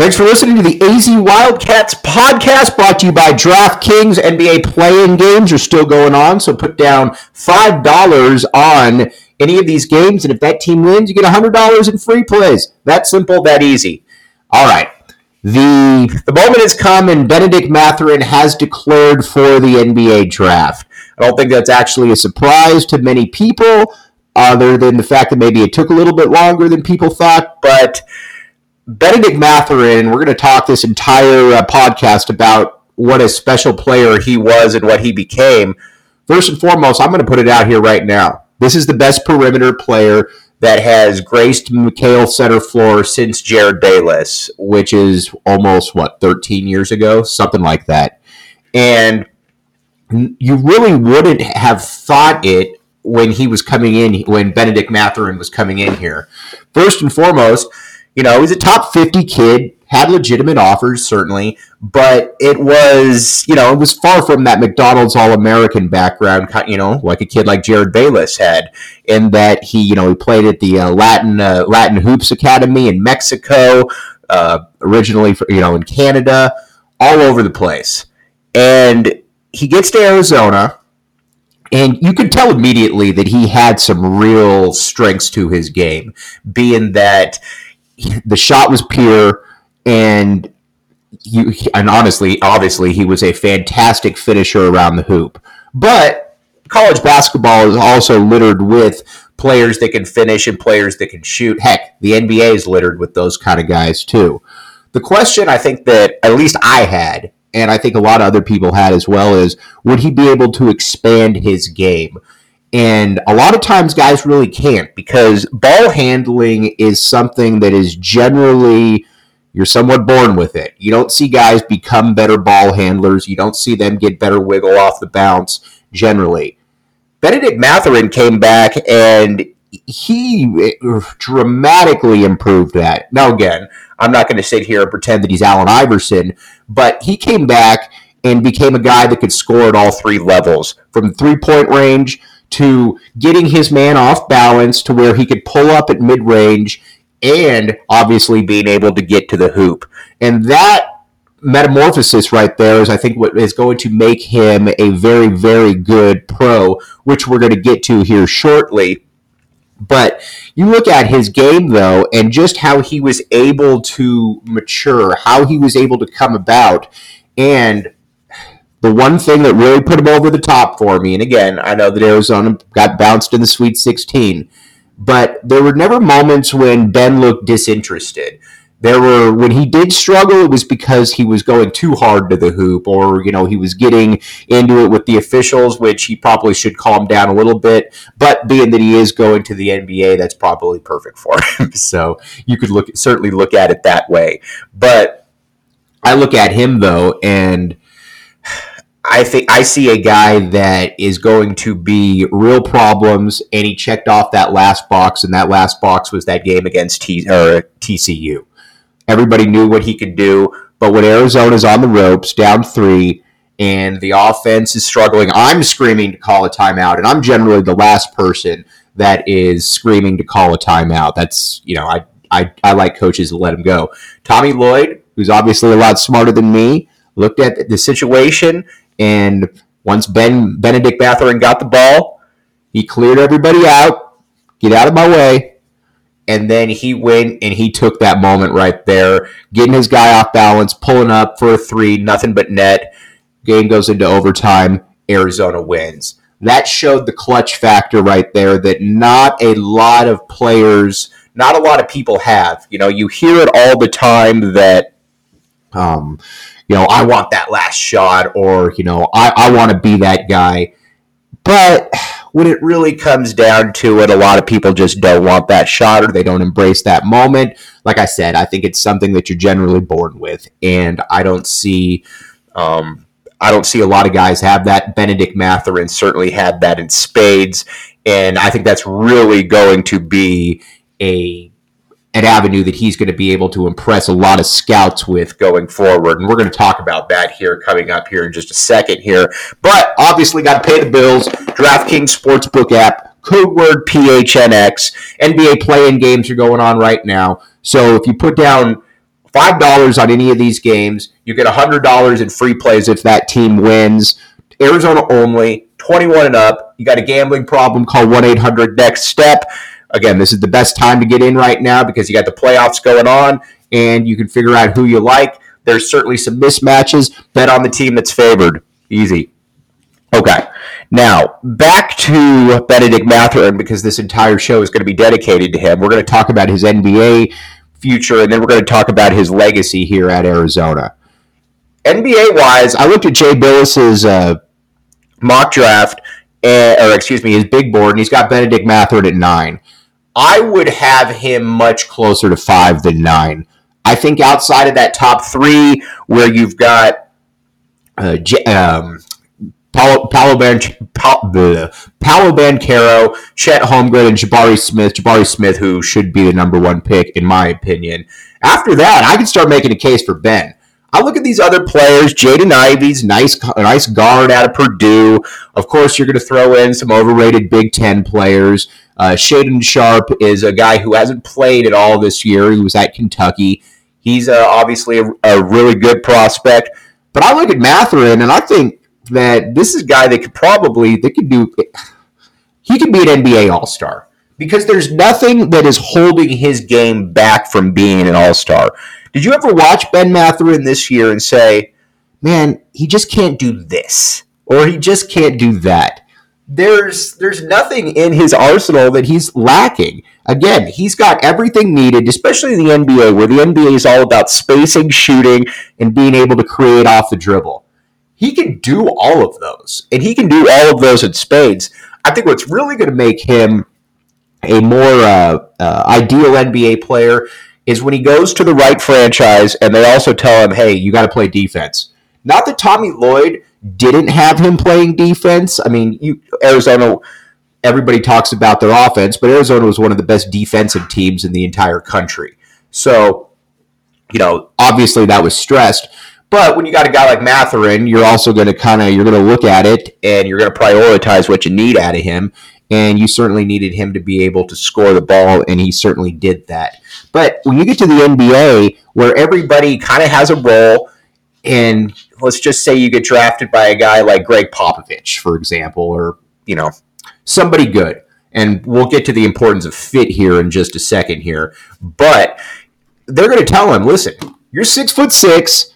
Thanks for listening to the AZ Wildcats podcast brought to you by DraftKings. NBA playing games are still going on, so put down $5 on any of these games, and if that team wins, you get $100 in free plays. That simple, that easy. All right. The, the moment has come, and Bennedict Mathurin has declared for the NBA draft. I don't think that's actually a surprise to many people, other than the fact that maybe it took a little bit longer than people thought, but Bennedict Mathurin, we're going to talk this entire uh, podcast about what a special player he was and what he became. First and foremost, I'm going to put it out here right now. This is the best perimeter player that has graced McKale center floor since Jerryd Bayless, which is almost, what, 13 years ago? Something like that. And you really wouldn't have thought it when he was coming in, when Bennedict Mathurin was coming in here. First and foremost, you know, he's a top 50 kid, had legitimate offers, certainly, but it was, you know, it was far from that McDonald's All American background, you know, like a kid like Jerryd Bayless had, in that he, you know, he played at the uh, Latin uh, Latin Hoops Academy in Mexico, uh, originally, for, you know, in Canada, all over the place. And he gets to Arizona, and you could tell immediately that he had some real strengths to his game, being that the shot was pure, and you and honestly, obviously, he was a fantastic finisher around the hoop. But college basketball is also littered with players that can finish and players that can shoot. Heck, the NBA is littered with those kind of guys too. The question I think that at least I had, and I think a lot of other people had as well, is would he be able to expand his game? And a lot of times guys really can't because ball handling is something that is generally you're somewhat born with it. You don't see guys become better ball handlers. You don't see them get better wiggle off the bounce generally. Bennedict Mathurin came back and he eh, dramatically improved that. Now, again, I'm not going to sit here and pretend that he's Allen Iverson, but he came back and became a guy that could score at all three levels from three point range to getting his man off balance to where he could pull up at mid range and obviously being able to get to the hoop. And that metamorphosis right there is, I think, what is going to make him a very, very good pro, which we're going to get to here shortly. But you look at his game, though, and just how he was able to mature, how he was able to come about. And the one thing that really put him over the top for me, and again, I know that Arizona got bounced in the Sweet 16, but there were never moments when Ben looked disinterested. There were when he did struggle, it was because he was going too hard to the hoop, or you know he was getting into it with the officials, which he probably should calm down a little bit. But being that he is going to the NBA, that's probably perfect for him. so you could look certainly look at it that way. But I look at him though, and I think I see a guy that is going to be real problems, and he checked off that last box, and that last box was that game against T or TCU. Everybody knew what he could do, but when Arizona's on the ropes, down three, and the offense is struggling, I'm screaming to call a timeout, and I'm generally the last person that is screaming to call a timeout. That's you know I I, I like coaches to let him go. Tommy Lloyd, who's obviously a lot smarter than me, looked at the situation and once Ben Bennedict Mathurin got the ball, he cleared everybody out. Get out of my way. and then he went and he took that moment right there, getting his guy off balance, pulling up for a three, nothing but net. Game goes into overtime. Arizona wins. That showed the clutch factor right there that not a lot of players, not a lot of people have. You know, you hear it all the time that, um, you know, I want that last shot, or you know, I, I want to be that guy. But when it really comes down to it, a lot of people just don't want that shot or they don't embrace that moment. Like I said, I think it's something that you're generally born with, and I don't see. Um, I don't see a lot of guys have that. Bennedict Mathurin certainly had that in spades, and I think that's really going to be a an avenue that he's going to be able to impress a lot of scouts with going forward. And we're going to talk about that here coming up here in just a second here. But obviously, got to pay the bills. DraftKings Sportsbook app, code word PHNX. NBA play-in games are going on right now. So if you put down five dollars on any of these games, you get hundred dollars in free plays if that team wins. Arizona only, 21 and up. You got a gambling problem, call 1 800 NEXT STEP. Again, this is the best time to get in right now because you got the playoffs going on and you can figure out who you like. There's certainly some mismatches. Bet on the team that's favored. Easy. Okay. Now, back to Bennedict Mathurin because this entire show is going to be dedicated to him. We're going to talk about his NBA future and then we're going to talk about his legacy here at Arizona. NBA wise, I looked at Jay Bilas's uh, mock draft, uh, or excuse me, his big board, and he's got Bennedict Mathurin at nine. I would have him much closer to five than nine. I think outside of that top three, where you've got uh, um, Paolo, Paolo, Ban, Paolo, Paolo Banchero, Chet Holmgren, and Jabari Smith. Jabari Smith, who should be the number one pick, in my opinion. After that, I can start making a case for Ben. I look at these other players. Jaden Ivey's nice, nice guard out of Purdue. Of course, you're going to throw in some overrated Big Ten players. Uh, Shaedon Sharpe is a guy who hasn't played at all this year. He was at Kentucky. He's uh, obviously a, a, really good prospect. But I look at Mathurin and I think that this is a guy that could probably they could do. He could be an NBA All Star because there's nothing that is holding his game back from being an All Star. Did you ever watch Ben Mathurin this year and say, "Man, he just can't do this," or "He just can't do that"? There's there's nothing in his arsenal that he's lacking. Again, he's got everything needed, especially in the NBA, where the NBA is all about spacing, shooting, and being able to create off the dribble. He can do all of those, and he can do all of those in spades. I think what's really going to make him a more uh, uh, ideal NBA player is when he goes to the right franchise and they also tell him, "Hey, you got to play defense." Not that Tommy Lloyd didn't have him playing defense. I mean, you, Arizona, everybody talks about their offense, but Arizona was one of the best defensive teams in the entire country. So, you know, obviously that was stressed. But when you got a guy like Mathurin, you're also going to kind of you're going to look at it and you're going to prioritize what you need out of him. And you certainly needed him to be able to score the ball, and he certainly did that. But when you get to the NBA, where everybody kind of has a role, and let's just say you get drafted by a guy like Gregg Popovich, for example, or you know somebody good. And we'll get to the importance of fit here in just a second here. But they're going to tell him, listen, you're six foot six.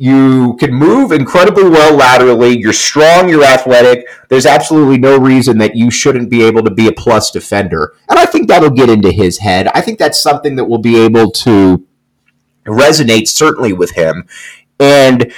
You can move incredibly well laterally. You're strong. You're athletic. There's absolutely no reason that you shouldn't be able to be a plus defender. And I think that'll get into his head. I think that's something that will be able to resonate certainly with him. And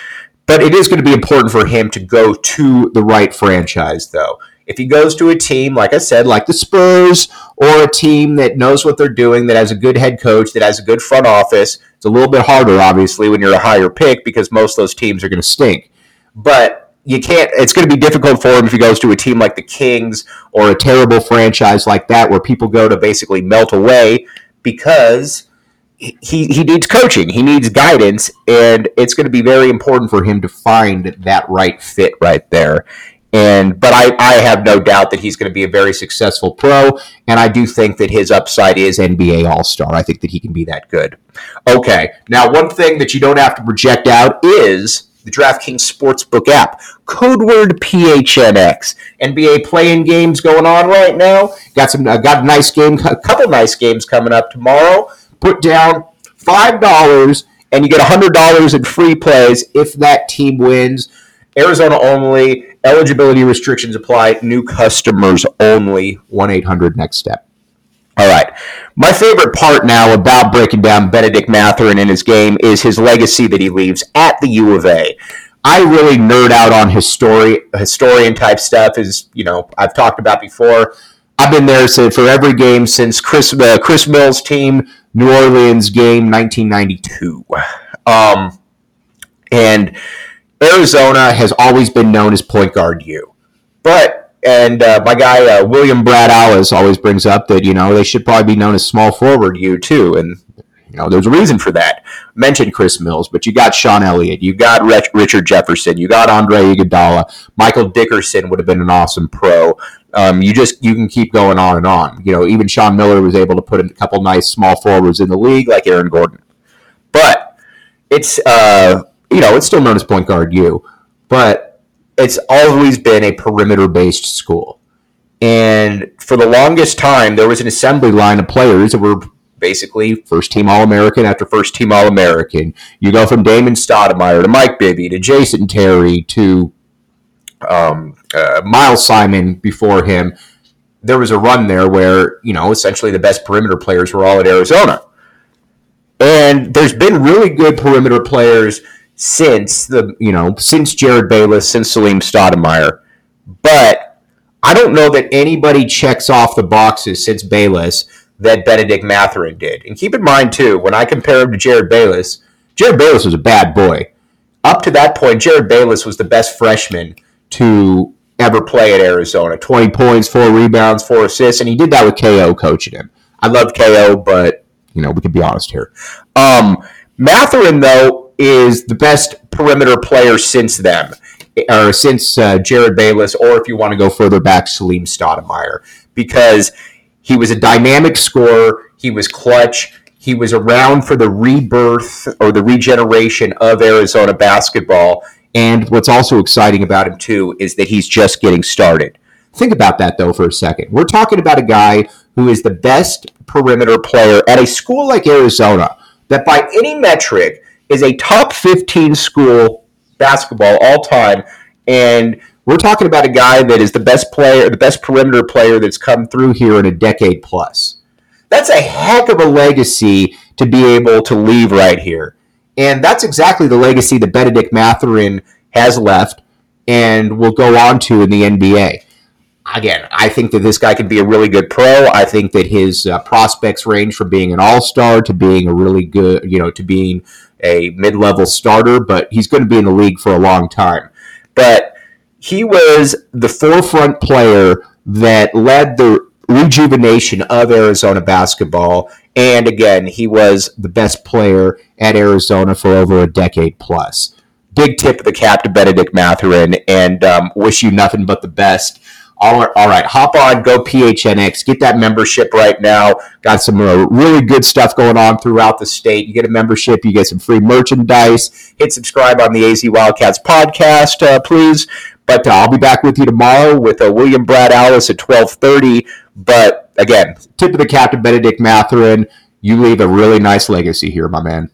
but it is going to be important for him to go to the right franchise, though. If he goes to a team, like I said, like the Spurs, or a team that knows what they're doing, that has a good head coach, that has a good front office, it's a little bit harder, obviously, when you're a higher pick because most of those teams are going to stink. But you can't. It's going to be difficult for him if he goes to a team like the Kings or a terrible franchise like that, where people go to basically melt away because he, he needs coaching, he needs guidance, and it's going to be very important for him to find that right fit right there. And but I, I have no doubt that he's going to be a very successful pro, and I do think that his upside is NBA All Star. I think that he can be that good. Okay, now one thing that you don't have to project out is the DraftKings Sportsbook app. Code word PHNX. NBA playing games going on right now. Got some. Uh, got a nice game. A couple nice games coming up tomorrow. Put down five dollars and you get hundred dollars in free plays if that team wins. Arizona only. Eligibility restrictions apply. New customers only. One eight hundred next step. All right. My favorite part now about breaking down Bennedict Mathurin and his game is his legacy that he leaves at the U of A. I really nerd out on history, historian type stuff. Is you know I've talked about before. I've been there for every game since Chris uh, Chris Mills' team New Orleans game 1992, um, and Arizona has always been known as point guard U, but and uh, my guy uh, William Brad Alice always brings up that you know they should probably be known as small forward U too, and you know there's a reason for that. Mentioned Chris Mills, but you got Sean Elliott, you got Richard Jefferson, you got Andre Iguodala, Michael Dickerson would have been an awesome pro. Um, you just you can keep going on and on. You know, even Sean Miller was able to put a couple nice small forwards in the league, like Aaron Gordon. But it's uh, you know it's still known as point guard U, but it's always been a perimeter based school. And for the longest time, there was an assembly line of players that were basically first team All American after first team All American. You go from Damon Stoudamire to Mike Bibby to Jason Terry to um, uh, Miles Simon before him. There was a run there where, you know, essentially the best perimeter players were all at Arizona. And there's been really good perimeter players since the you know since Jerryd Bayless, since Salim Stoudamire, but I don't know that anybody checks off the boxes since Bayless that Bennedict Mathurin did. And keep in mind too, when I compare him to Jerryd Bayless, Jerryd Bayless was a bad boy. Up to that point, Jerryd Bayless was the best freshman to ever play at Arizona. 20 points, four rebounds, four assists, and he did that with KO coaching him. I love KO, but you know, we can be honest here. Um, Mathurin, though, is the best perimeter player since them, or since uh, Jerryd Bayless, or if you want to go further back, Salim Stoudamire, because he was a dynamic scorer. He was clutch. He was around for the rebirth or the regeneration of Arizona basketball. And what's also exciting about him, too, is that he's just getting started. Think about that, though, for a second. We're talking about a guy who is the best perimeter player at a school like Arizona, that by any metric is a top 15 school basketball all time. And we're talking about a guy that is the best player, the best perimeter player that's come through here in a decade plus. That's a heck of a legacy to be able to leave right here. And that's exactly the legacy that Bennedict Mathurin has left and will go on to in the NBA. Again, I think that this guy could be a really good pro. I think that his uh, prospects range from being an all star to being a really good, you know, to being a mid level starter, but he's going to be in the league for a long time. But he was the forefront player that led the rejuvenation of Arizona basketball. And again, he was the best player at Arizona for over a decade plus. Big tip of the cap to Bennedict Mathurin, and um, wish you nothing but the best all right, all right, hop on, go PHNX, get that membership right now. Got some uh, really good stuff going on throughout the state. You get a membership, you get some free merchandise. Hit subscribe on the AZ Wildcats podcast, uh, please. But uh, I'll be back with you tomorrow with uh, William Brad Alice at twelve thirty. But again, tip of the cap to Bennedict Mathurin. You leave a really nice legacy here, my man.